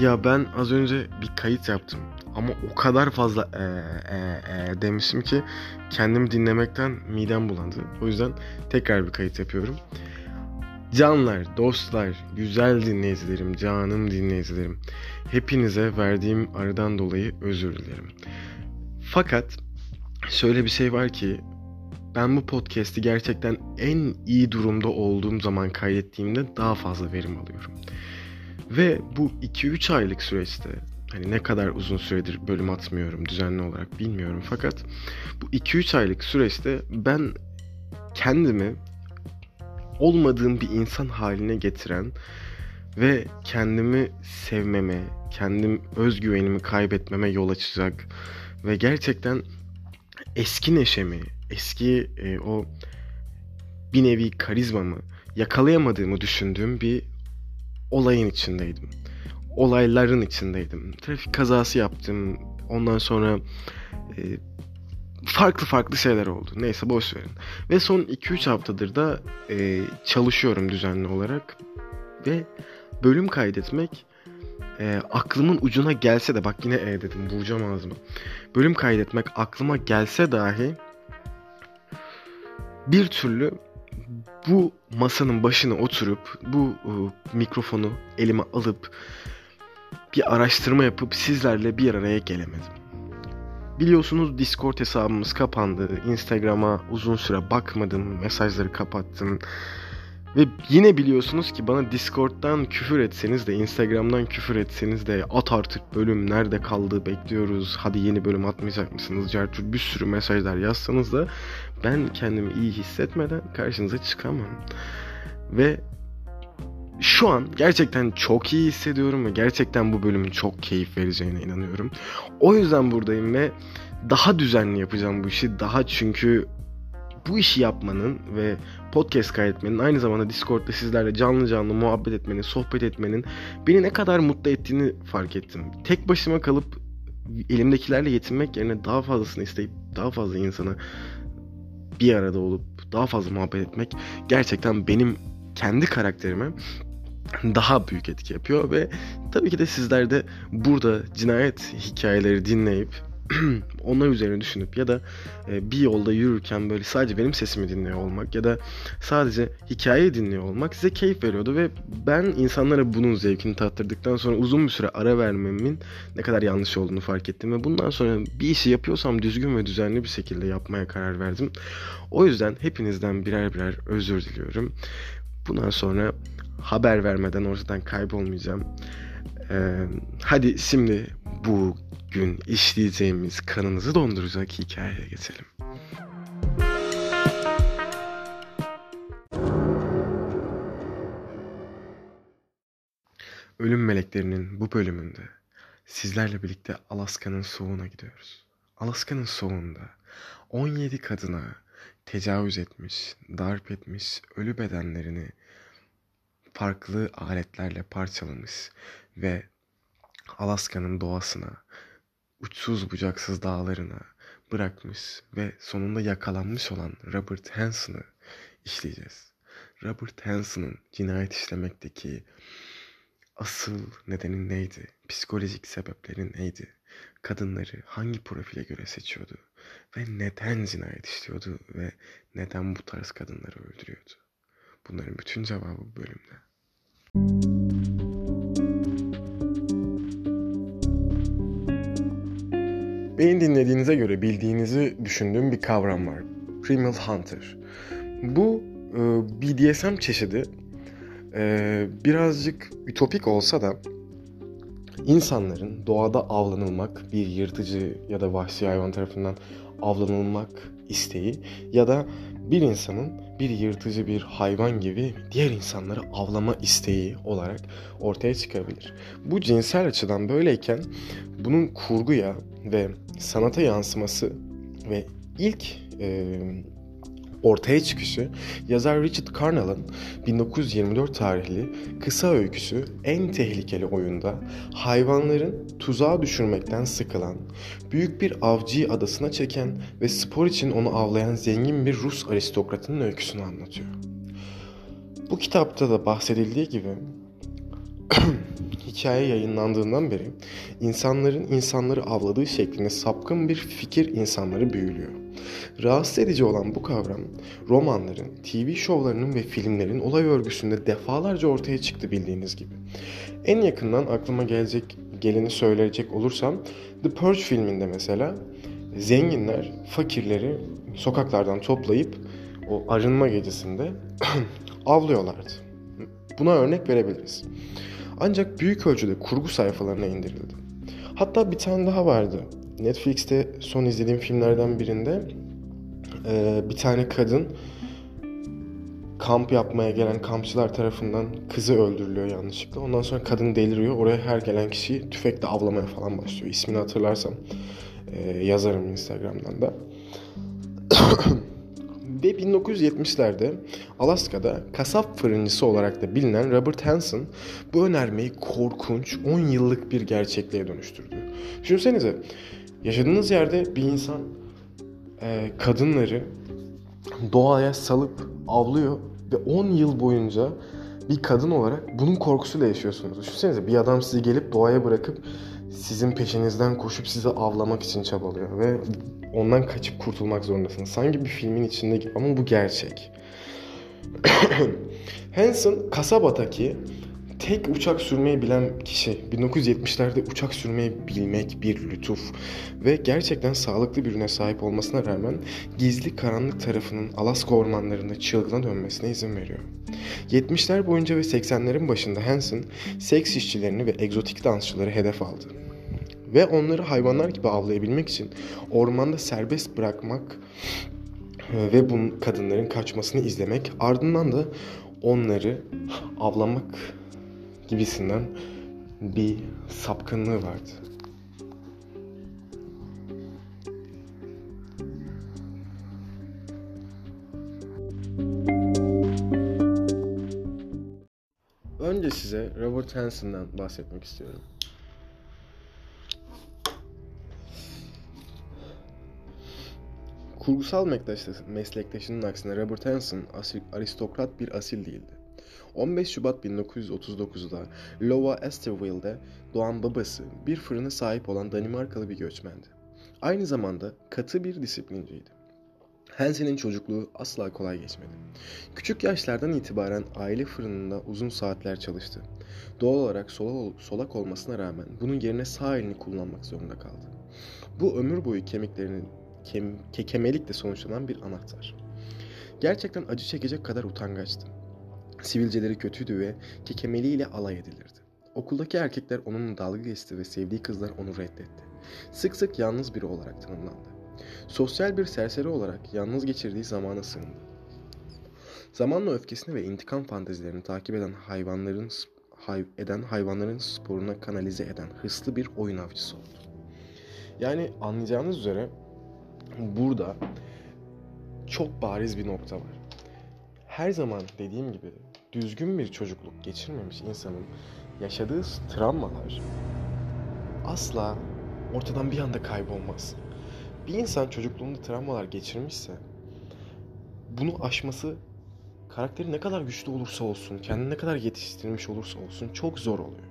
Ya ben az önce bir kayıt yaptım ama o kadar fazla e, e, e demişim ki kendimi dinlemekten midem bulandı. O yüzden tekrar bir kayıt yapıyorum. Canlar, dostlar, güzel dinleyicilerim, canım dinleyicilerim. Hepinize verdiğim aradan dolayı özür dilerim. Fakat şöyle bir şey var ki ben bu podcast'i gerçekten en iyi durumda olduğum zaman kaydettiğimde daha fazla verim alıyorum. Ve bu 2-3 aylık süreçte hani ne kadar uzun süredir bölüm atmıyorum düzenli olarak bilmiyorum fakat bu 2-3 aylık süreçte ben kendimi olmadığım bir insan haline getiren ve kendimi sevmeme, kendim özgüvenimi kaybetmeme yol açacak ve gerçekten eski neşemi, eski e, o bir nevi karizmamı yakalayamadığımı düşündüğüm bir olayın içindeydim. Olayların içindeydim. Trafik kazası yaptım. Ondan sonra e, farklı farklı şeyler oldu. Neyse boş verin. Ve son 2-3 haftadır da e, çalışıyorum düzenli olarak. Ve bölüm kaydetmek e, aklımın ucuna gelse de bak yine e dedim bulacağım ağzıma. Bölüm kaydetmek aklıma gelse dahi bir türlü bu masanın başına oturup bu e, mikrofonu elime alıp bir araştırma yapıp sizlerle bir araya gelemedim. Biliyorsunuz Discord hesabımız kapandı. Instagram'a uzun süre bakmadım. Mesajları kapattım. Ve yine biliyorsunuz ki bana Discord'dan küfür etseniz de Instagram'dan küfür etseniz de at artık bölüm nerede kaldı bekliyoruz. Hadi yeni bölüm atmayacak mısınız? Certur bir sürü mesajlar yazsanız da ben kendimi iyi hissetmeden karşınıza çıkamam. Ve şu an gerçekten çok iyi hissediyorum ve gerçekten bu bölümün çok keyif vereceğine inanıyorum. O yüzden buradayım ve daha düzenli yapacağım bu işi. Daha çünkü bu işi yapmanın ve podcast kaydetmenin aynı zamanda Discord'da sizlerle canlı canlı muhabbet etmenin, sohbet etmenin beni ne kadar mutlu ettiğini fark ettim. Tek başıma kalıp elimdekilerle yetinmek yerine daha fazlasını isteyip daha fazla insana bir arada olup daha fazla muhabbet etmek gerçekten benim kendi karakterime daha büyük etki yapıyor ve tabii ki de sizler de burada cinayet hikayeleri dinleyip onlar üzerine düşünüp ya da e, bir yolda yürürken böyle sadece benim sesimi dinliyor olmak ya da sadece hikayeyi dinliyor olmak size keyif veriyordu ve ben insanlara bunun zevkini tattırdıktan sonra uzun bir süre ara vermemin ne kadar yanlış olduğunu fark ettim ve bundan sonra bir işi yapıyorsam düzgün ve düzenli bir şekilde yapmaya karar verdim. O yüzden hepinizden birer birer özür diliyorum. Bundan sonra haber vermeden ortadan kaybolmayacağım. Ee, hadi şimdi bugün işleyeceğimiz kanınızı donduracak hikayeye geçelim. Ölüm Meleklerinin bu bölümünde sizlerle birlikte Alaska'nın soğuğuna gidiyoruz. Alaska'nın soğuğunda 17 kadına tecavüz etmiş, darp etmiş, ölü bedenlerini farklı aletlerle parçalamış ve Alaska'nın doğasına, uçsuz bucaksız dağlarına bırakmış ve sonunda yakalanmış olan Robert Hanson'ı işleyeceğiz. Robert Hanson'ın cinayet işlemekteki asıl nedeni neydi? Psikolojik sebepleri neydi? Kadınları hangi profile göre seçiyordu? Ve neden cinayet işliyordu ve neden bu tarz kadınları öldürüyordu? Bunların bütün cevabı bu bölümde. Beni dinlediğinize göre bildiğinizi düşündüğüm bir kavram var. Primal Hunter. Bu e, BDSM çeşidi e, birazcık ütopik olsa da insanların doğada avlanılmak, bir yırtıcı ya da vahşi hayvan tarafından avlanılmak isteği ya da bir insanın bir yırtıcı bir hayvan gibi diğer insanları avlama isteği olarak ortaya çıkabilir. Bu cinsel açıdan böyleyken bunun kurguya ve sanata yansıması ve ilk e, ortaya çıkışı yazar Richard Carnell'ın 1924 tarihli kısa öyküsü En Tehlikeli Oyunda hayvanların tuzağa düşürmekten sıkılan, büyük bir avcıyı adasına çeken ve spor için onu avlayan zengin bir Rus aristokratının öyküsünü anlatıyor. Bu kitapta da bahsedildiği gibi hikaye yayınlandığından beri insanların insanları avladığı şeklinde sapkın bir fikir insanları büyülüyor. Rahatsız edici olan bu kavram romanların, TV şovlarının ve filmlerin olay örgüsünde defalarca ortaya çıktı bildiğiniz gibi. En yakından aklıma gelecek geleni söyleyecek olursam The Purge filminde mesela zenginler fakirleri sokaklardan toplayıp o arınma gecesinde avlıyorlardı. Buna örnek verebiliriz. Ancak büyük ölçüde kurgu sayfalarına indirildi. Hatta bir tane daha vardı. Netflix'te son izlediğim filmlerden birinde bir tane kadın kamp yapmaya gelen kampçılar tarafından kızı öldürülüyor yanlışlıkla. Ondan sonra kadın deliriyor. Oraya her gelen kişiyi tüfekle avlamaya falan başlıyor. İsmini hatırlarsam e, yazarım Instagram'dan da. Ve 1970'lerde Alaska'da kasap fırıncısı olarak da bilinen Robert Hansen bu önermeyi korkunç 10 yıllık bir gerçekliğe dönüştürdü. Düşünsenize yaşadığınız yerde bir insan e, kadınları doğaya salıp avlıyor ve 10 yıl boyunca bir kadın olarak bunun korkusuyla yaşıyorsunuz. Düşünsenize bir adam sizi gelip doğaya bırakıp sizin peşinizden koşup sizi avlamak için çabalıyor ve ondan kaçıp kurtulmak zorundasınız. Sanki bir filmin içinde gibi ama bu gerçek. Hansen kasabadaki tek uçak sürmeyi bilen kişi. 1970'lerde uçak sürmeyi bilmek bir lütuf ve gerçekten sağlıklı bir ürüne sahip olmasına rağmen gizli karanlık tarafının Alaska ormanlarında çılgına dönmesine izin veriyor. 70'ler boyunca ve 80'lerin başında Hansen seks işçilerini ve egzotik dansçıları hedef aldı. Ve onları hayvanlar gibi avlayabilmek için ormanda serbest bırakmak e, ve bu kadınların kaçmasını izlemek ardından da onları avlamak gibisinden bir sapkınlığı vardı. Önce size Robert Hansen'dan bahsetmek istiyorum. Kurgusal meslektaşının aksine Robert Hansen aristokrat bir asil değildi. 15 Şubat 1939'da Iowa Esterville'de doğan babası bir fırına sahip olan Danimarkalı bir göçmendi. Aynı zamanda katı bir disiplinciydi. Hansen'in çocukluğu asla kolay geçmedi. Küçük yaşlardan itibaren aile fırınında uzun saatler çalıştı. Doğal olarak solak olmasına rağmen bunun yerine sağ elini kullanmak zorunda kaldı. Bu ömür boyu kemiklerinin kem, kekemelikle sonuçlanan bir anahtar. Gerçekten acı çekecek kadar utangaçtı. Sivilceleri kötüydü ve kekemeliğiyle alay edilirdi. Okuldaki erkekler onunla dalga geçti ve sevdiği kızlar onu reddetti. Sık sık yalnız biri olarak tanımlandı. Sosyal bir serseri olarak yalnız geçirdiği zamana sığındı. Zamanla öfkesini ve intikam fantezilerini takip eden hayvanların hay, eden hayvanların sporuna kanalize eden hırslı bir oyun avcısı oldu. Yani anlayacağınız üzere burada çok bariz bir nokta var. Her zaman dediğim gibi düzgün bir çocukluk geçirmemiş insanın yaşadığı travmalar asla ortadan bir anda kaybolmaz. Bir insan çocukluğunda travmalar geçirmişse bunu aşması karakteri ne kadar güçlü olursa olsun, kendini ne kadar yetiştirilmiş olursa olsun çok zor oluyor.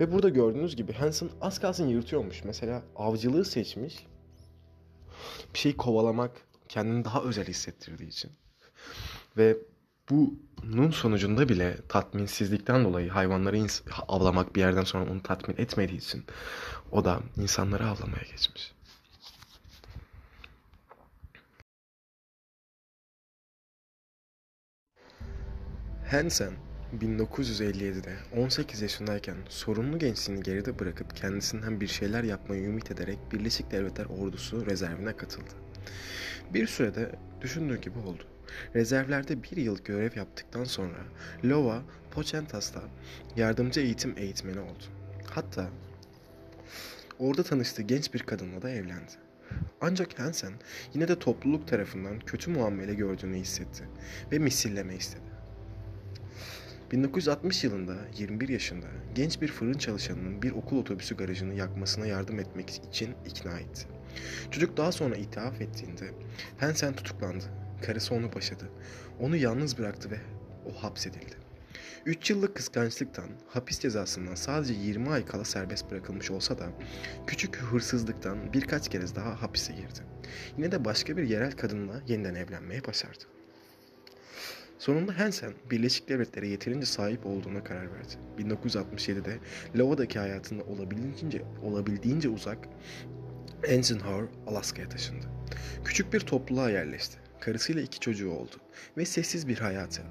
Ve burada gördüğünüz gibi Hansen az kalsın yırtıyormuş. Mesela avcılığı seçmiş. Bir şey kovalamak kendini daha özel hissettirdiği için. Ve bunun sonucunda bile tatminsizlikten dolayı hayvanları avlamak bir yerden sonra onu tatmin etmediği için o da insanları avlamaya geçmiş. Hansen 1957'de 18 yaşındayken sorunlu gençliğini geride bırakıp kendisinden bir şeyler yapmayı ümit ederek Birleşik Devletler Ordusu rezervine katıldı. Bir sürede düşündüğü gibi oldu. Rezervlerde bir yıl görev yaptıktan sonra Lova Pocentas'ta yardımcı eğitim eğitmeni oldu. Hatta orada tanıştığı genç bir kadınla da evlendi. Ancak Hansen yine de topluluk tarafından kötü muamele gördüğünü hissetti ve misilleme istedi. 1960 yılında 21 yaşında genç bir fırın çalışanının bir okul otobüsü garajını yakmasına yardım etmek için ikna etti. Çocuk daha sonra ithaf ettiğinde Hansen tutuklandı. Karısı onu başadı. Onu yalnız bıraktı ve o hapsedildi. 3 yıllık kıskançlıktan, hapis cezasından sadece 20 ay kala serbest bırakılmış olsa da küçük hırsızlıktan birkaç kez daha hapise girdi. Yine de başka bir yerel kadınla yeniden evlenmeye başardı. Sonunda Hansen, Birleşik Devletlere yeterince sahip olduğuna karar verdi. 1967'de Iowa'daki hayatında olabildiğince, olabildiğince uzak Eisenhower, Alaska'ya taşındı. Küçük bir topluluğa yerleşti. Karısıyla iki çocuğu oldu ve sessiz bir hayatı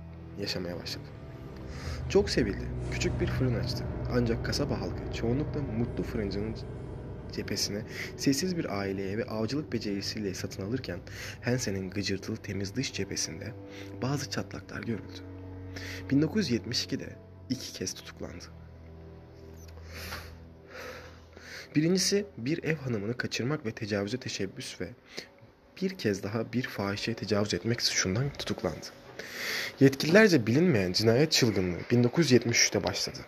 yaşamaya başladı. Çok sevildi. Küçük bir fırın açtı. Ancak kasaba halkı çoğunlukla mutlu fırıncının cephesine sessiz bir aileye ve avcılık becerisiyle satın alırken Hansen'in gıcırtılı temiz dış cephesinde bazı çatlaklar görüldü. 1972'de iki kez tutuklandı. Birincisi bir ev hanımını kaçırmak ve tecavüze teşebbüs ve bir kez daha bir fahişeye tecavüz etmek suçundan tutuklandı. Yetkililerce bilinmeyen cinayet çılgınlığı 1973'te başladı.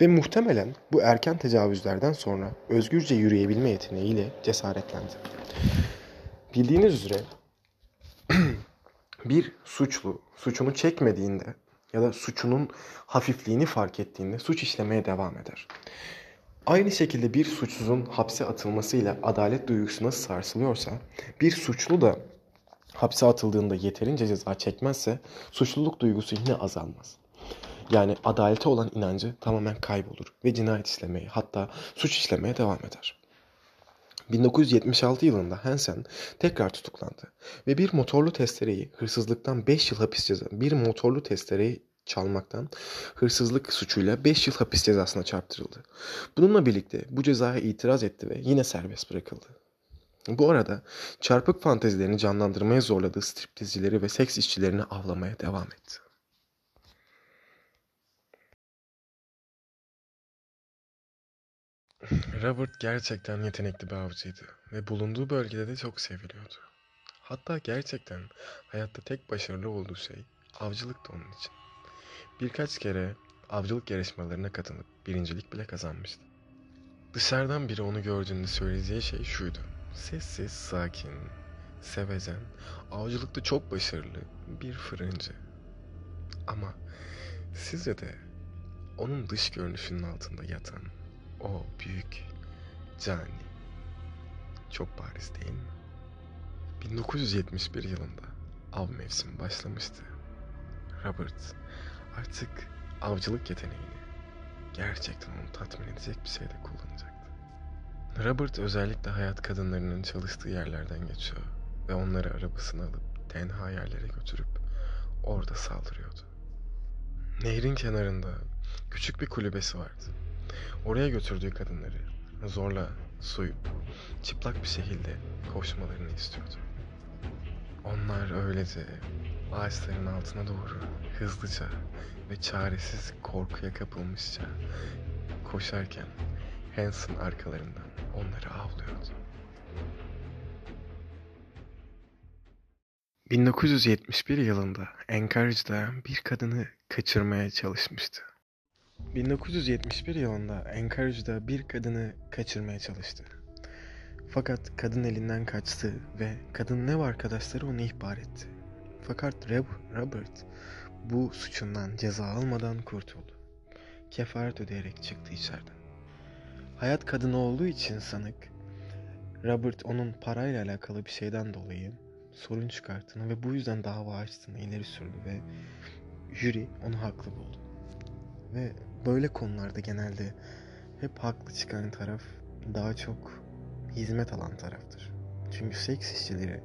Ve muhtemelen bu erken tecavüzlerden sonra özgürce yürüyebilme yeteneğiyle cesaretlendi. Bildiğiniz üzere bir suçlu suçunu çekmediğinde ya da suçunun hafifliğini fark ettiğinde suç işlemeye devam eder. Aynı şekilde bir suçsuzun hapse atılmasıyla adalet duygusu nasıl sarsılıyorsa bir suçlu da hapse atıldığında yeterince ceza çekmezse suçluluk duygusu yine azalmaz. Yani adalete olan inancı tamamen kaybolur ve cinayet işlemeye hatta suç işlemeye devam eder. 1976 yılında Hansen tekrar tutuklandı ve bir motorlu testereyi hırsızlıktan 5 yıl hapis cezası, bir motorlu testereyi çalmaktan hırsızlık suçuyla 5 yıl hapis cezasına çarptırıldı. Bununla birlikte bu cezaya itiraz etti ve yine serbest bırakıldı. Bu arada çarpık fantezilerini canlandırmaya zorladığı striptizcileri ve seks işçilerini avlamaya devam etti. Robert gerçekten yetenekli bir avcıydı ve bulunduğu bölgede de çok seviliyordu. Hatta gerçekten hayatta tek başarılı olduğu şey avcılıktı onun için. Birkaç kere avcılık yarışmalarına katılıp birincilik bile kazanmıştı. Dışarıdan biri onu gördüğünde söyleyeceği şey şuydu. Sessiz, sakin, sevecen, avcılıkta çok başarılı bir fırıncı. Ama sizce de onun dış görünüşünün altında yatan o büyük cani çok bariz değil mi? 1971 yılında av mevsimi başlamıştı. Robert artık avcılık yeteneğini gerçekten onu tatmin edecek bir şeyde kullanacaktı. Robert özellikle hayat kadınlarının çalıştığı yerlerden geçiyor ve onları arabasına alıp tenha yerlere götürüp orada saldırıyordu. Nehrin kenarında küçük bir kulübesi vardı. Oraya götürdüğü kadınları zorla soyup çıplak bir şekilde koşmalarını istiyordu. Onlar öylece ağaçların altına doğru hızlıca ve çaresiz korkuya kapılmışça koşarken Hanson arkalarından onları avlıyordu. 1971 yılında Anchorage'da bir kadını kaçırmaya çalışmıştı. 1971 yılında Anchorage'da bir kadını kaçırmaya çalıştı. Fakat kadın elinden kaçtı ve kadının ev arkadaşları onu ihbar etti. Fakat Robert bu suçundan ceza almadan kurtuldu. Kefaret ödeyerek çıktı içeriden. Hayat kadını olduğu için sanık, Robert onun parayla alakalı bir şeyden dolayı sorun çıkarttığını ve bu yüzden dava açtığını ileri sürdü ve jüri onu haklı buldu. Ve böyle konularda genelde hep haklı çıkan taraf daha çok hizmet alan taraftır. Çünkü seks işçileri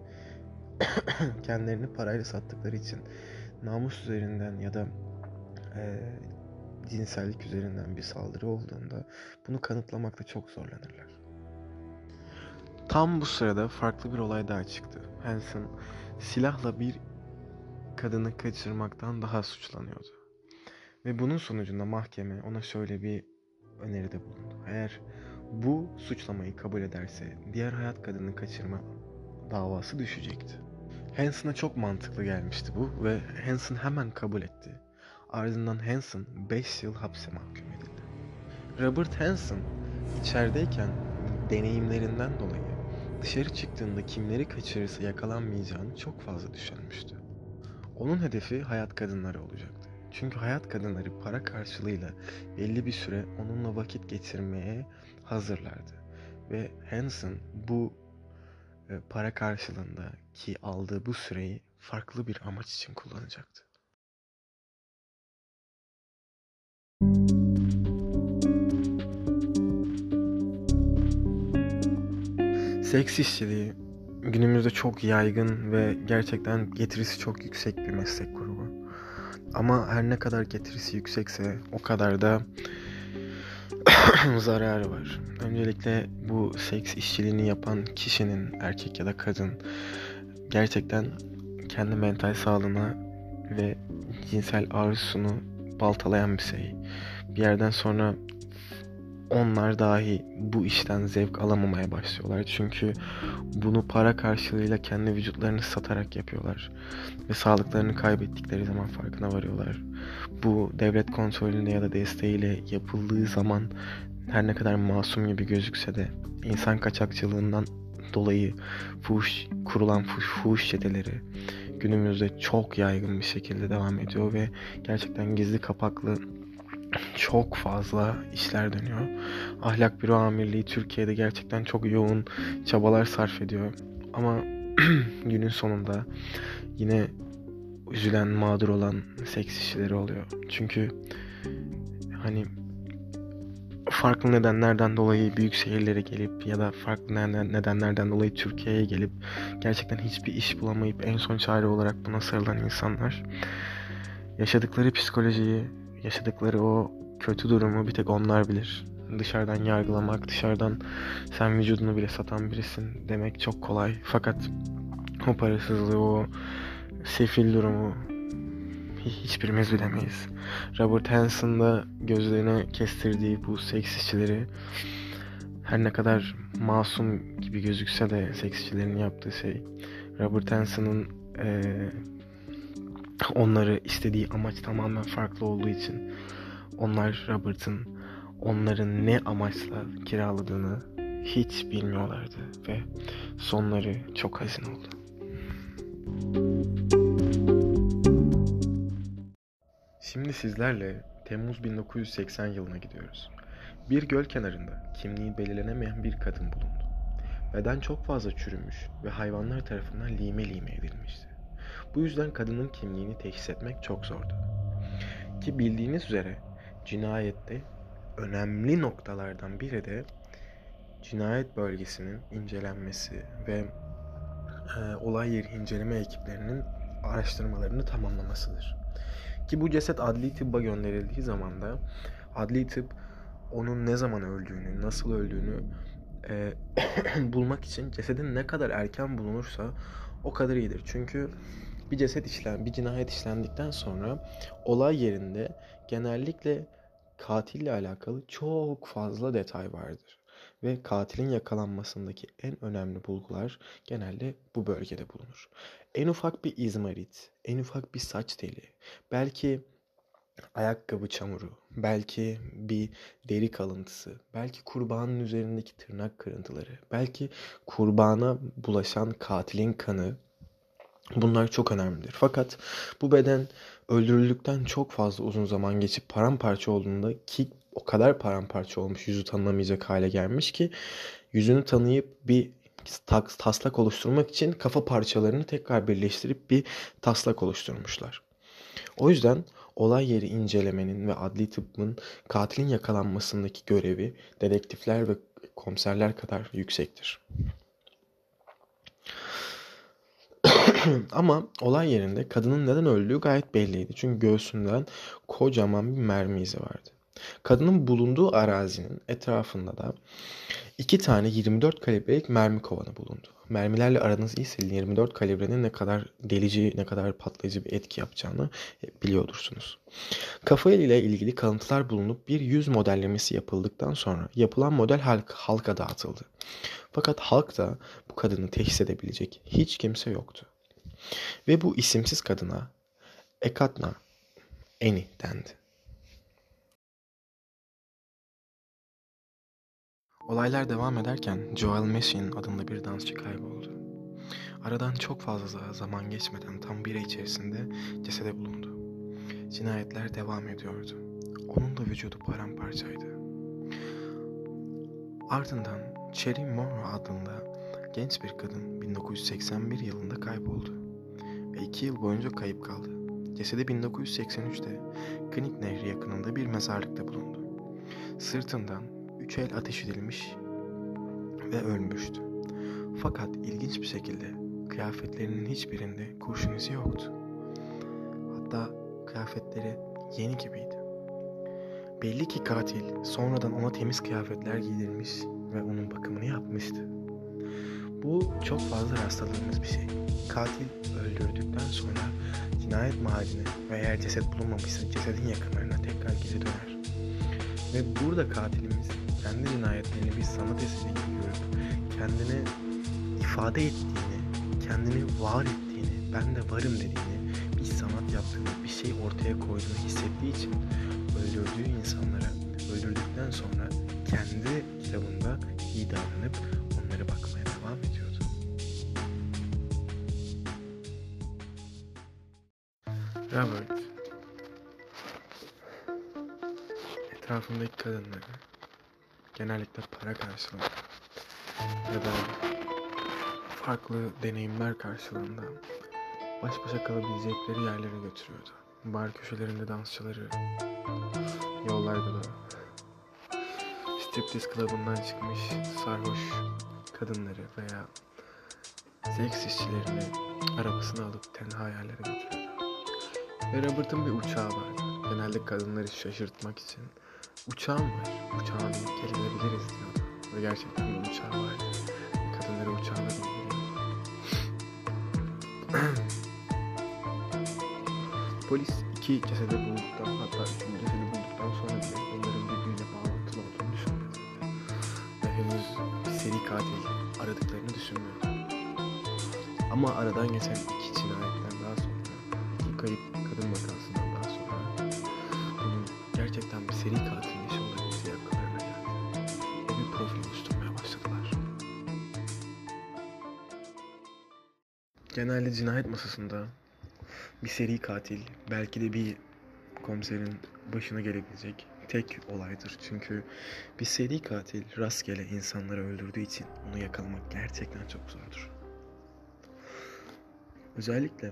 kendilerini parayla sattıkları için namus üzerinden ya da e, cinsellik üzerinden bir saldırı olduğunda bunu kanıtlamakta çok zorlanırlar. Tam bu sırada farklı bir olay daha çıktı. Hansen silahla bir kadını kaçırmaktan daha suçlanıyordu. Ve bunun sonucunda mahkeme ona şöyle bir öneride bulundu. Eğer bu suçlamayı kabul ederse diğer hayat kadını kaçırma davası düşecekti. Hanson'a çok mantıklı gelmişti bu ve Hanson hemen kabul etti. Ardından Hanson 5 yıl hapse mahkum edildi. Robert Hanson içerideyken deneyimlerinden dolayı dışarı çıktığında kimleri kaçırırsa yakalanmayacağını çok fazla düşünmüştü. Onun hedefi hayat kadınları olacaktı. Çünkü hayat kadınları para karşılığıyla belli bir süre onunla vakit geçirmeye hazırlardı. Ve Hanson bu e, para karşılığında ki aldığı bu süreyi farklı bir amaç için kullanacaktı. Seks işçiliği günümüzde çok yaygın ve gerçekten getirisi çok yüksek bir meslek grubu. Ama her ne kadar getirisi yüksekse o kadar da zararı var. Öncelikle bu seks işçiliğini yapan kişinin erkek ya da kadın gerçekten kendi mental sağlığına ve cinsel arzusunu baltalayan bir şey. Bir yerden sonra onlar dahi bu işten zevk alamamaya başlıyorlar. Çünkü bunu para karşılığıyla kendi vücutlarını satarak yapıyorlar. Ve sağlıklarını kaybettikleri zaman farkına varıyorlar. Bu devlet kontrolünde ya da desteğiyle yapıldığı zaman her ne kadar masum gibi gözükse de insan kaçakçılığından dolayı fuhuş, kurulan fuhuş, fuhuş çeteleri günümüzde çok yaygın bir şekilde devam ediyor ve gerçekten gizli kapaklı çok fazla işler dönüyor. Ahlak Büro Amirliği Türkiye'de gerçekten çok yoğun çabalar sarf ediyor. Ama günün sonunda yine üzülen, mağdur olan seks işçileri oluyor. Çünkü hani farklı nedenlerden dolayı büyük şehirlere gelip ya da farklı nedenlerden dolayı Türkiye'ye gelip gerçekten hiçbir iş bulamayıp en son çare olarak buna sarılan insanlar yaşadıkları psikolojiyi, yaşadıkları o kötü durumu bir tek onlar bilir. Dışarıdan yargılamak, dışarıdan sen vücudunu bile satan birisin demek çok kolay. Fakat o parasızlığı, o sefil durumu hiçbirimiz bilemeyiz. Robert Hanson'da gözlerine kestirdiği bu seks işçileri her ne kadar masum gibi gözükse de seks işçilerinin yaptığı şey Robert Hanson'ın e, onları istediği amaç tamamen farklı olduğu için onlar Robert'ın onların ne amaçla kiraladığını hiç bilmiyorlardı ve sonları çok hazin oldu. Şimdi sizlerle Temmuz 1980 yılına gidiyoruz. Bir göl kenarında kimliği belirlenemeyen bir kadın bulundu. Beden çok fazla çürümüş ve hayvanlar tarafından lime lime edilmişti. Bu yüzden kadının kimliğini teşhis etmek çok zordu. Ki bildiğiniz üzere cinayette önemli noktalardan biri de cinayet bölgesinin incelenmesi ve e, olay yeri inceleme ekiplerinin araştırmalarını tamamlamasıdır. Ki bu ceset adli tıbba gönderildiği zaman da adli tıp onun ne zaman öldüğünü, nasıl öldüğünü e, bulmak için cesedin ne kadar erken bulunursa o kadar iyidir. Çünkü bir ceset işlen, bir cinayet işlendikten sonra olay yerinde genellikle katille alakalı çok fazla detay vardır. Ve katilin yakalanmasındaki en önemli bulgular genelde bu bölgede bulunur. En ufak bir izmarit, en ufak bir saç teli, belki ayakkabı çamuru, belki bir deri kalıntısı, belki kurbanın üzerindeki tırnak kırıntıları, belki kurbana bulaşan katilin kanı bunlar çok önemlidir. Fakat bu beden öldürüldükten çok fazla uzun zaman geçip paramparça olduğunda ki o kadar paramparça olmuş yüzü tanınamayacak hale gelmiş ki yüzünü tanıyıp bir taslak oluşturmak için kafa parçalarını tekrar birleştirip bir taslak oluşturmuşlar. O yüzden olay yeri incelemenin ve adli tıbbın katilin yakalanmasındaki görevi dedektifler ve komiserler kadar yüksektir. Ama olay yerinde kadının neden öldüğü gayet belliydi. Çünkü göğsünden kocaman bir mermi izi vardı. Kadının bulunduğu arazinin etrafında da iki tane 24 kalibrelik mermi kovanı bulundu. Mermilerle aranız iyiyse 24 kalibrenin ne kadar delici, ne kadar patlayıcı bir etki yapacağını biliyordursunuz. Kafa ile ilgili kalıntılar bulunup bir yüz modellemesi yapıldıktan sonra yapılan model halk, halka dağıtıldı. Fakat halkta bu kadını teşhis edebilecek hiç kimse yoktu. Ve bu isimsiz kadına Ekatna Eni dendi. Olaylar devam ederken Joel Meshin adında bir dansçı kayboldu. Aradan çok fazla zaman geçmeden tam bir ay içerisinde cesede bulundu. cinayetler devam ediyordu. Onun da vücudu paramparçaydı. Ardından Cherry Monroe adında genç bir kadın 1981 yılında kayboldu ve 2 yıl boyunca kayıp kaldı. Cesedi 1983'te Knik Nehri yakınında bir mezarlıkta bulundu. Sırtından üç el ateş edilmiş ve ölmüştü. Fakat ilginç bir şekilde kıyafetlerinin hiçbirinde kurşun izi yoktu. Hatta kıyafetleri yeni gibiydi. Belli ki katil sonradan ona temiz kıyafetler giydirmiş ve onun bakımını yapmıştı. Bu çok fazla rastladığımız bir şey. Katil öldürdükten sonra cinayet mahalline ve eğer ceset bulunmamışsa cesedin yakınlarına tekrar geri döner. Ve burada katilimiz kendi cinayetlerini bir sanat eseri gibi görüp kendini ifade ettiğini, kendini var ettiğini, ben de varım dediğini, bir sanat yaptığını, bir şey ortaya koyduğunu hissettiği için öldürdüğü insanlara öldürdükten sonra kendi kitabında iyi davranıp etrafındaki kadınları genellikle para karşılığında ya da farklı deneyimler karşılığında baş başa kalabilecekleri yerlere götürüyordu. Bar köşelerinde dansçıları, yollarda da striptiz klubundan çıkmış sarhoş kadınları veya seks işçilerini arabasına alıp tenha yerlere götürüyordu. Ve Robert'ın bir uçağı vardı. Genelde kadınları şaşırtmak için uçağım var, uçağa binip gelebiliriz diyordu. Ve gerçekten bir uçağı vardı. Kadınları uçağına bindiriyordu. Polis iki cesedi bulduktan hatta üçüncü cesedi bulduktan sonra bile onların birbiriyle bağlantılı olduğunu düşünmedi. Ve henüz bir seri katil aradıklarını düşünmüyordu. Ama aradan geçen iki Genelde cinayet masasında bir seri katil belki de bir komiserin başına gelebilecek tek olaydır. Çünkü bir seri katil rastgele insanları öldürdüğü için onu yakalamak gerçekten çok zordur. Özellikle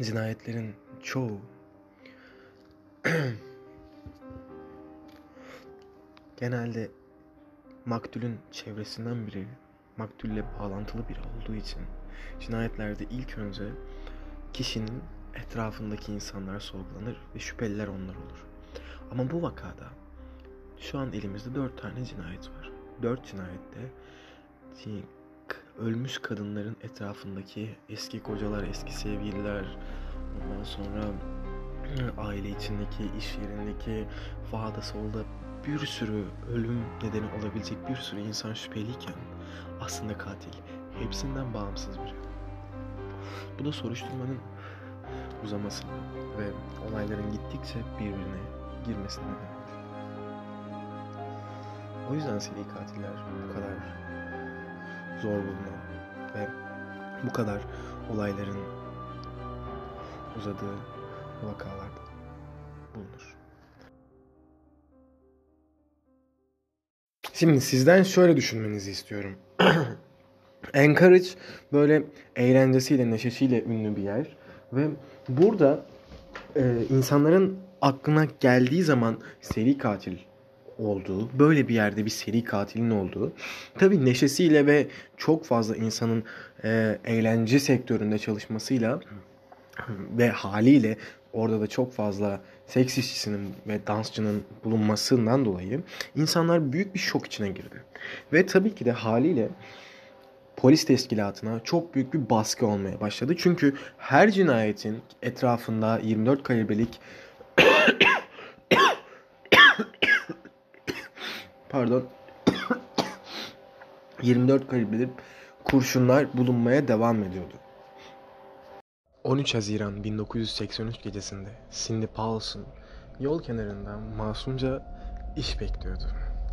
cinayetlerin çoğu genelde maktulün çevresinden biri, maktulle bağlantılı biri olduğu için cinayetlerde ilk önce kişinin etrafındaki insanlar sorgulanır ve şüpheliler onlar olur. Ama bu vakada şu an elimizde dört tane cinayet var. Dört cinayette ölmüş kadınların etrafındaki eski kocalar, eski sevgililer, ondan sonra aile içindeki, iş yerindeki, sağda solda bir sürü ölüm nedeni olabilecek bir sürü insan şüpheliyken aslında katil hepsinden bağımsız biri. Bu da soruşturmanın uzamasına ve olayların gittikçe birbirine girmesine neden. O yüzden seri katiller bu kadar zor bulunan ve bu kadar olayların uzadığı vakalarda Şimdi sizden şöyle düşünmenizi istiyorum. Anchorage böyle eğlencesiyle, neşesiyle ünlü bir yer. Ve burada e, insanların aklına geldiği zaman seri katil olduğu, böyle bir yerde bir seri katilin olduğu, tabii neşesiyle ve çok fazla insanın e, eğlence sektöründe çalışmasıyla ve haliyle orada da çok fazla seks işçisinin ve dansçının bulunmasından dolayı insanlar büyük bir şok içine girdi. Ve tabii ki de haliyle polis teşkilatına çok büyük bir baskı olmaya başladı. Çünkü her cinayetin etrafında 24 kalibrelik pardon 24 kalibreli kurşunlar bulunmaya devam ediyordu. 13 Haziran 1983 gecesinde Cindy Paulson yol kenarında masumca iş bekliyordu.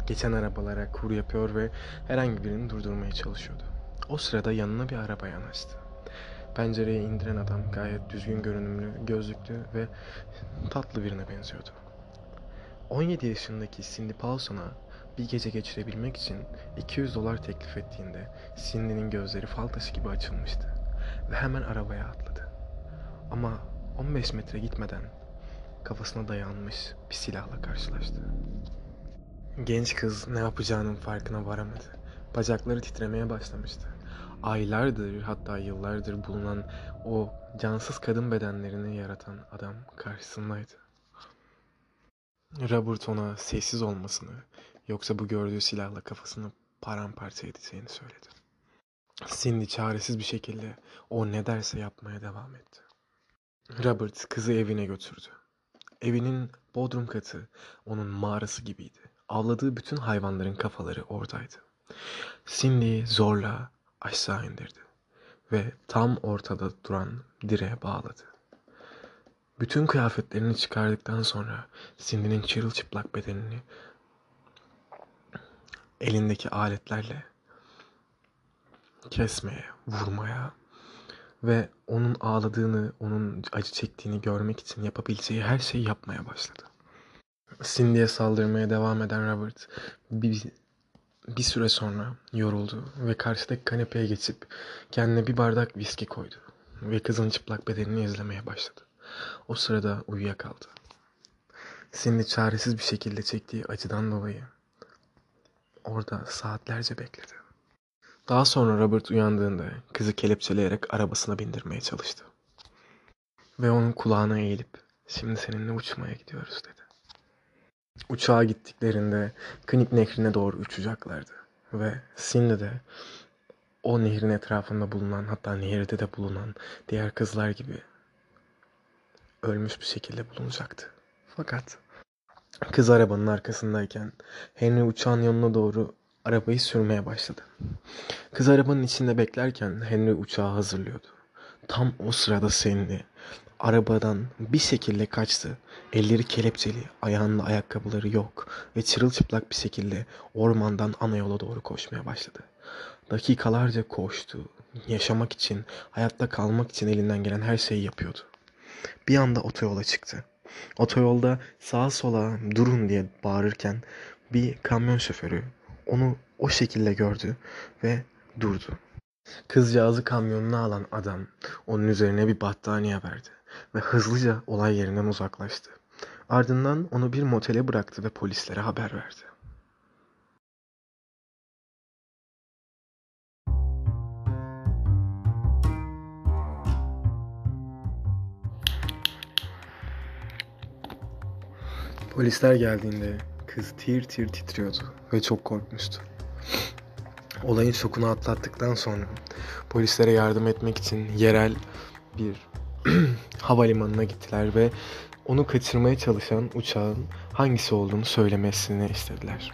Geçen arabalara kur yapıyor ve herhangi birini durdurmaya çalışıyordu. O sırada yanına bir araba yanaştı. Pencereye indiren adam gayet düzgün görünümlü, gözlüklü ve tatlı birine benziyordu. 17 yaşındaki Cindy Paulson'a bir gece geçirebilmek için 200 dolar teklif ettiğinde Cindy'nin gözleri fal taşı gibi açılmıştı ve hemen arabaya atladı. Ama 15 metre gitmeden kafasına dayanmış bir silahla karşılaştı. Genç kız ne yapacağının farkına varamadı. Bacakları titremeye başlamıştı. Aylardır hatta yıllardır bulunan o cansız kadın bedenlerini yaratan adam karşısındaydı. Robert ona sessiz olmasını yoksa bu gördüğü silahla kafasını paramparça edeceğini söyledi. Cindy çaresiz bir şekilde o ne derse yapmaya devam etti. Robert kızı evine götürdü. Evinin bodrum katı onun mağarası gibiydi. Avladığı bütün hayvanların kafaları oradaydı. Cindy zorla aşağı indirdi ve tam ortada duran direğe bağladı. Bütün kıyafetlerini çıkardıktan sonra Cindy'nin çırılçıplak bedenini elindeki aletlerle kesmeye, vurmaya ve onun ağladığını, onun acı çektiğini görmek için yapabileceği her şeyi yapmaya başladı. Cindy'ye saldırmaya devam eden Robert bir, bir süre sonra yoruldu ve karşıdaki kanepeye geçip kendine bir bardak viski koydu ve kızın çıplak bedenini izlemeye başladı. O sırada uyuyakaldı. Cindy çaresiz bir şekilde çektiği acıdan dolayı orada saatlerce bekledi. Daha sonra Robert uyandığında kızı kelepçeleyerek arabasına bindirmeye çalıştı. Ve onun kulağına eğilip şimdi seninle uçmaya gidiyoruz dedi. Uçağa gittiklerinde Knik nehrine doğru uçacaklardı. Ve Cindy de o nehrin etrafında bulunan hatta nehirde de bulunan diğer kızlar gibi ölmüş bir şekilde bulunacaktı. Fakat kız arabanın arkasındayken Henry uçağın yanına doğru arabayı sürmeye başladı. Kız arabanın içinde beklerken Henry uçağı hazırlıyordu. Tam o sırada Sandy arabadan bir şekilde kaçtı. Elleri kelepçeli, ayağında ayakkabıları yok ve çırılçıplak bir şekilde ormandan ana yola doğru koşmaya başladı. Dakikalarca koştu. Yaşamak için, hayatta kalmak için elinden gelen her şeyi yapıyordu. Bir anda otoyola çıktı. Otoyolda sağa sola durun diye bağırırken bir kamyon şoförü onu o şekilde gördü ve durdu. Kızcağızı kamyonuna alan adam onun üzerine bir battaniye verdi ve hızlıca olay yerinden uzaklaştı. Ardından onu bir motele bıraktı ve polislere haber verdi. Polisler geldiğinde kız tir tir titriyordu ve çok korkmuştu. Olayın şokunu atlattıktan sonra polislere yardım etmek için yerel bir havalimanına gittiler ve onu kaçırmaya çalışan uçağın hangisi olduğunu söylemesini istediler.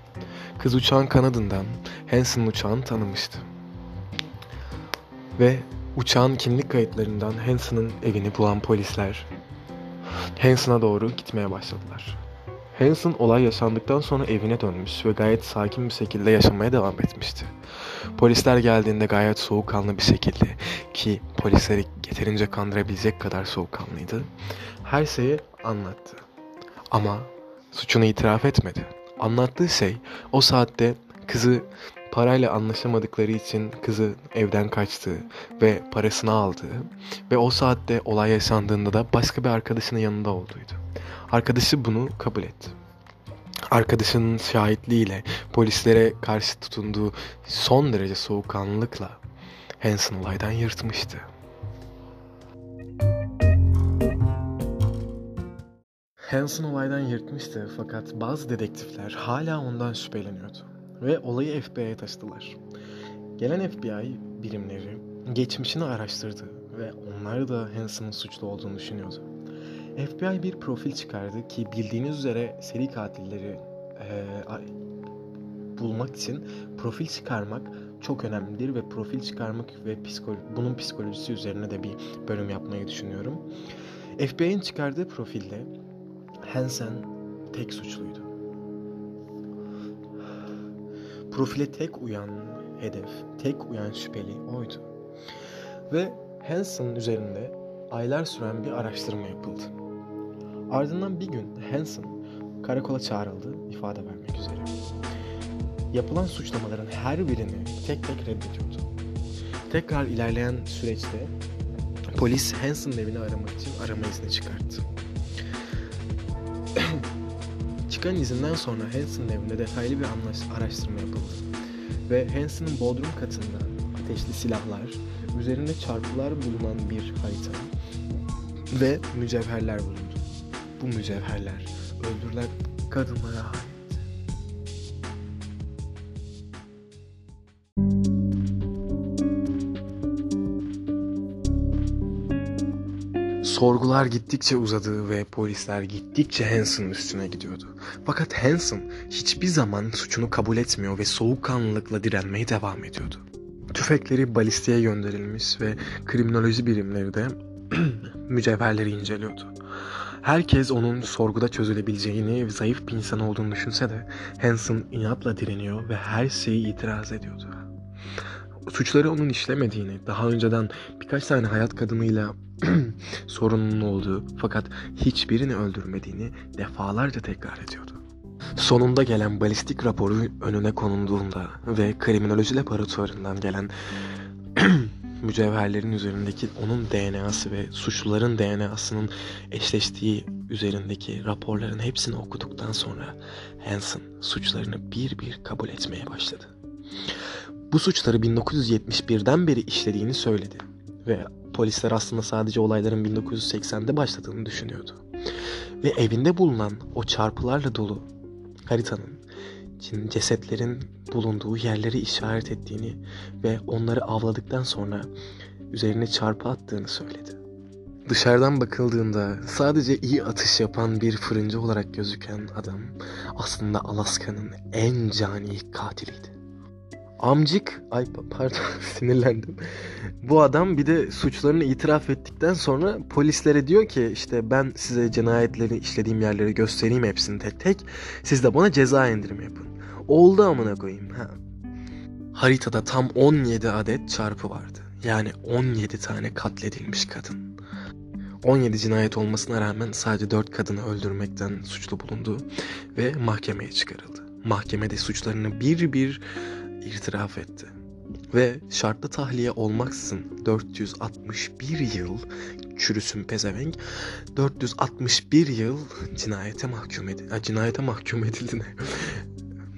Kız uçağın kanadından Hanson uçağını tanımıştı. Ve uçağın kimlik kayıtlarından Hanson'ın evini bulan polisler Hanson'a doğru gitmeye başladılar. Hanson olay yaşandıktan sonra evine dönmüş ve gayet sakin bir şekilde yaşamaya devam etmişti. Polisler geldiğinde gayet soğukkanlı bir şekilde ki polisleri yeterince kandırabilecek kadar soğukkanlıydı. Her şeyi anlattı. Ama suçunu itiraf etmedi. Anlattığı şey o saatte kızı parayla anlaşamadıkları için kızı evden kaçtığı ve parasını aldığı ve o saatte olay yaşandığında da başka bir arkadaşının yanında olduğuydu. Arkadaşı bunu kabul etti. Arkadaşının şahitliğiyle polislere karşı tutunduğu son derece soğukkanlılıkla Hanson olaydan yırtmıştı. Hanson olaydan yırtmıştı fakat bazı dedektifler hala ondan şüpheleniyordu ve olayı FBI'ye taşıdılar. Gelen FBI birimleri geçmişini araştırdı ve onlar da Hanson'ın suçlu olduğunu düşünüyordu. FBI bir profil çıkardı ki bildiğiniz üzere seri katilleri e, bulmak için profil çıkarmak çok önemlidir ve profil çıkarmak ve psikolo bunun psikolojisi üzerine de bir bölüm yapmayı düşünüyorum. FBI'nin çıkardığı profilde Hansen tek suçluydu. Profile tek uyan hedef, tek uyan şüpheli oydu. Ve Hanson üzerinde aylar süren bir araştırma yapıldı. Ardından bir gün Hanson karakola çağrıldı ifade vermek üzere. Yapılan suçlamaların her birini tek tek reddediyordu. Tekrar ilerleyen süreçte polis Hanson'ın evini aramak için arama izni çıkarttı. Çıkan izinden sonra Hanson'ın evinde detaylı bir araştırma yapıldı. Ve Hanson'ın bodrum katında ateşli silahlar, üzerinde çarpılar bulunan bir harita ve mücevherler bulundu. Bu mücevherler öldürülen kadınlara ait. Sorgular gittikçe uzadı ve polisler gittikçe Hanson'ın üstüne gidiyordu. Fakat Hanson hiçbir zaman suçunu kabul etmiyor ve soğukkanlılıkla direnmeye devam ediyordu. Tüfekleri balistiğe gönderilmiş ve kriminoloji birimleri de mücevherleri inceliyordu. Herkes onun sorguda çözülebileceğini ve zayıf bir insan olduğunu düşünse de Hanson inatla direniyor ve her şeyi itiraz ediyordu. Suçları onun işlemediğini, daha önceden birkaç tane hayat kadınıyla sorunun olduğu fakat hiçbirini öldürmediğini defalarca tekrar ediyordu. Sonunda gelen balistik raporu önüne konulduğunda ve kriminoloji laboratuvarından gelen mücevherlerin üzerindeki onun DNA'sı ve suçluların DNA'sının eşleştiği üzerindeki raporların hepsini okuduktan sonra Hansen suçlarını bir bir kabul etmeye başladı. Bu suçları 1971'den beri işlediğini söyledi ve polisler aslında sadece olayların 1980'de başladığını düşünüyordu. Ve evinde bulunan o çarpılarla dolu haritanın cesetlerin bulunduğu yerleri işaret ettiğini ve onları avladıktan sonra üzerine çarpı attığını söyledi. Dışarıdan bakıldığında sadece iyi atış yapan bir fırıncı olarak gözüken adam aslında Alaska'nın en cani katiliydi. Amcık, ay pardon sinirlendim. Bu adam bir de suçlarını itiraf ettikten sonra polislere diyor ki işte ben size cinayetleri işlediğim yerleri göstereyim hepsini tek tek. Siz de bana ceza indirimi yapın. Oldu amına koyayım. Ha. Haritada tam 17 adet çarpı vardı. Yani 17 tane katledilmiş kadın. 17 cinayet olmasına rağmen sadece 4 kadını öldürmekten suçlu bulundu ve mahkemeye çıkarıldı. Mahkemede suçlarını bir bir itiraf etti. Ve şartlı tahliye olmaksızın 461 yıl çürüsün pezevenk 461 yıl cinayete mahkum edildi. Cinayete mahkum edildi ne?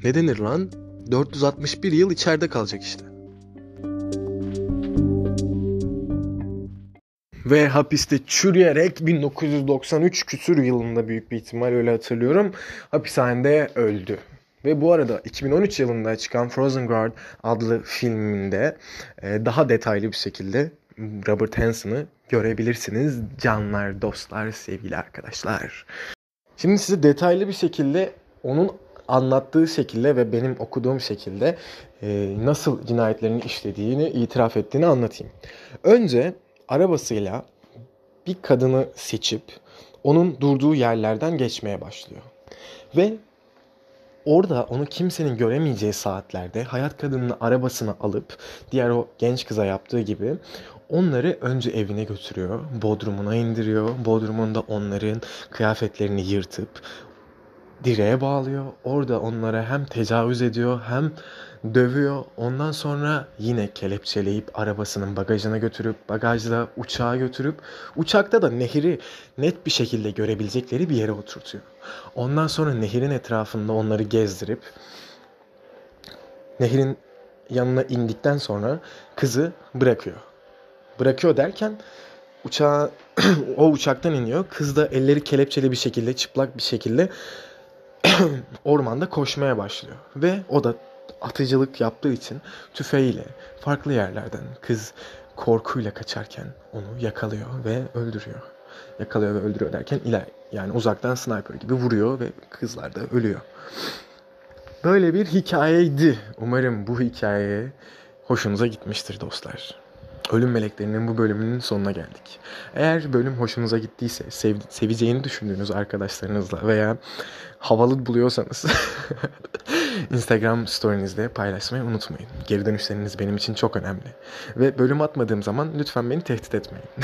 Ne denir lan? 461 yıl içeride kalacak işte. Ve hapiste çürüyerek 1993 küsür yılında büyük bir ihtimal öyle hatırlıyorum. Hapishanede öldü. Ve bu arada 2013 yılında çıkan Frozen Guard adlı filminde e, daha detaylı bir şekilde Robert Hansen'ı görebilirsiniz. Canlar, dostlar, sevgili arkadaşlar. Şimdi size detaylı bir şekilde onun anlattığı şekilde ve benim okuduğum şekilde e, nasıl cinayetlerini işlediğini, itiraf ettiğini anlatayım. Önce arabasıyla bir kadını seçip onun durduğu yerlerden geçmeye başlıyor. Ve Orada onu kimsenin göremeyeceği saatlerde hayat kadınını arabasına alıp diğer o genç kıza yaptığı gibi onları önce evine götürüyor. Bodrumuna indiriyor. Bodrumunda onların kıyafetlerini yırtıp direğe bağlıyor. Orada onlara hem tecavüz ediyor hem dövüyor. Ondan sonra yine kelepçeleyip arabasının bagajına götürüp bagajla uçağa götürüp uçakta da nehri net bir şekilde görebilecekleri bir yere oturtuyor. Ondan sonra nehrin etrafında onları gezdirip nehrin yanına indikten sonra kızı bırakıyor. Bırakıyor derken uçağa o uçaktan iniyor. Kız da elleri kelepçeli bir şekilde, çıplak bir şekilde ormanda koşmaya başlıyor. Ve o da atıcılık yaptığı için tüfeğiyle farklı yerlerden kız korkuyla kaçarken onu yakalıyor ve öldürüyor. Yakalıyor ve öldürüyor derken iler yani uzaktan sniper gibi vuruyor ve kızlar da ölüyor. Böyle bir hikayeydi. Umarım bu hikaye hoşunuza gitmiştir dostlar. Ölüm Meleklerinin bu bölümünün sonuna geldik. Eğer bölüm hoşunuza gittiyse, sev, seveceğini düşündüğünüz arkadaşlarınızla veya havalı buluyorsanız Instagram story'nizde paylaşmayı unutmayın. Geri dönüşleriniz benim için çok önemli. Ve bölüm atmadığım zaman lütfen beni tehdit etmeyin.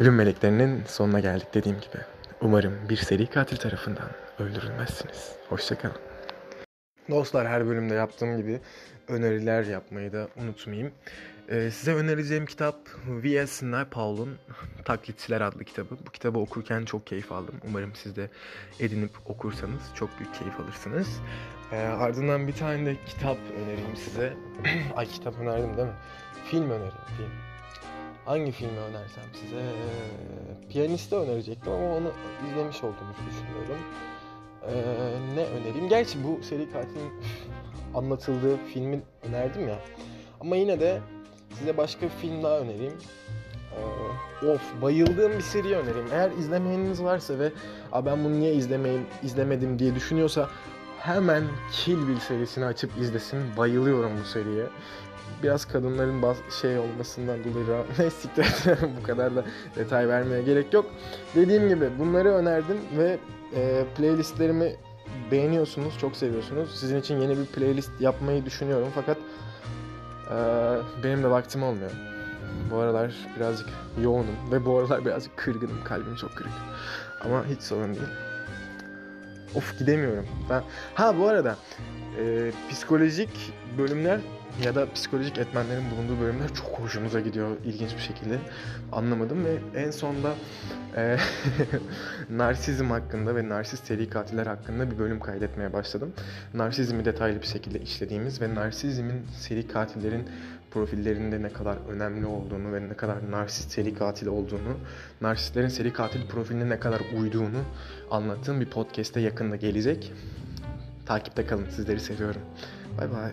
Ölüm meleklerinin sonuna geldik dediğim gibi. Umarım bir seri katil tarafından öldürülmezsiniz. Hoşçakalın. Dostlar her bölümde yaptığım gibi öneriler yapmayı da unutmayayım. Ee, size önereceğim kitap V.S. Naipaul'un Taklitçiler adlı kitabı. Bu kitabı okurken çok keyif aldım. Umarım siz de edinip okursanız çok büyük keyif alırsınız. Ee, ardından bir tane de kitap önereyim size. Ay kitap önerdim değil mi? Film önereyim, film. Hangi filmi önersem size? Piyanist'i önerecektim ama onu izlemiş olduğumuzu düşünüyorum. Ee, ne önereyim? Gerçi bu seri katilin anlatıldığı filmin önerdim ya. Ama yine de size başka bir film daha önereyim. Ee, of bayıldığım bir seri önereyim. Eğer izlemeyeniniz varsa ve Aa, ben bunu niye izlemeyim, izlemedim diye düşünüyorsa hemen Kill Bill serisini açıp izlesin. Bayılıyorum bu seriye. Biraz kadınların bazı şey olmasından dolayı ne siktir bu kadar da detay vermeye gerek yok. Dediğim gibi bunları önerdim ve e, playlistlerimi beğeniyorsunuz, çok seviyorsunuz. Sizin için yeni bir playlist yapmayı düşünüyorum fakat e, benim de vaktim olmuyor. Bu aralar birazcık yoğunum ve bu aralar birazcık kırgınım, kalbim çok kırık. Ama hiç sorun değil. Of gidemiyorum. Ben ha bu arada e, psikolojik bölümler ya da psikolojik etmenlerin bulunduğu bölümler çok hoşumuza gidiyor ilginç bir şekilde. Anlamadım ve en sonda e, narsizm hakkında ve narsist seri katiller hakkında bir bölüm kaydetmeye başladım. Narsizmi detaylı bir şekilde işlediğimiz ve narsizmin seri katillerin profillerinde ne kadar önemli olduğunu ve ne kadar narsist seri katil olduğunu, narsistlerin seri katil profiline ne kadar uyduğunu anlattığım bir podcast'te yakında gelecek. Takipte kalın. Sizleri seviyorum. Bay bay.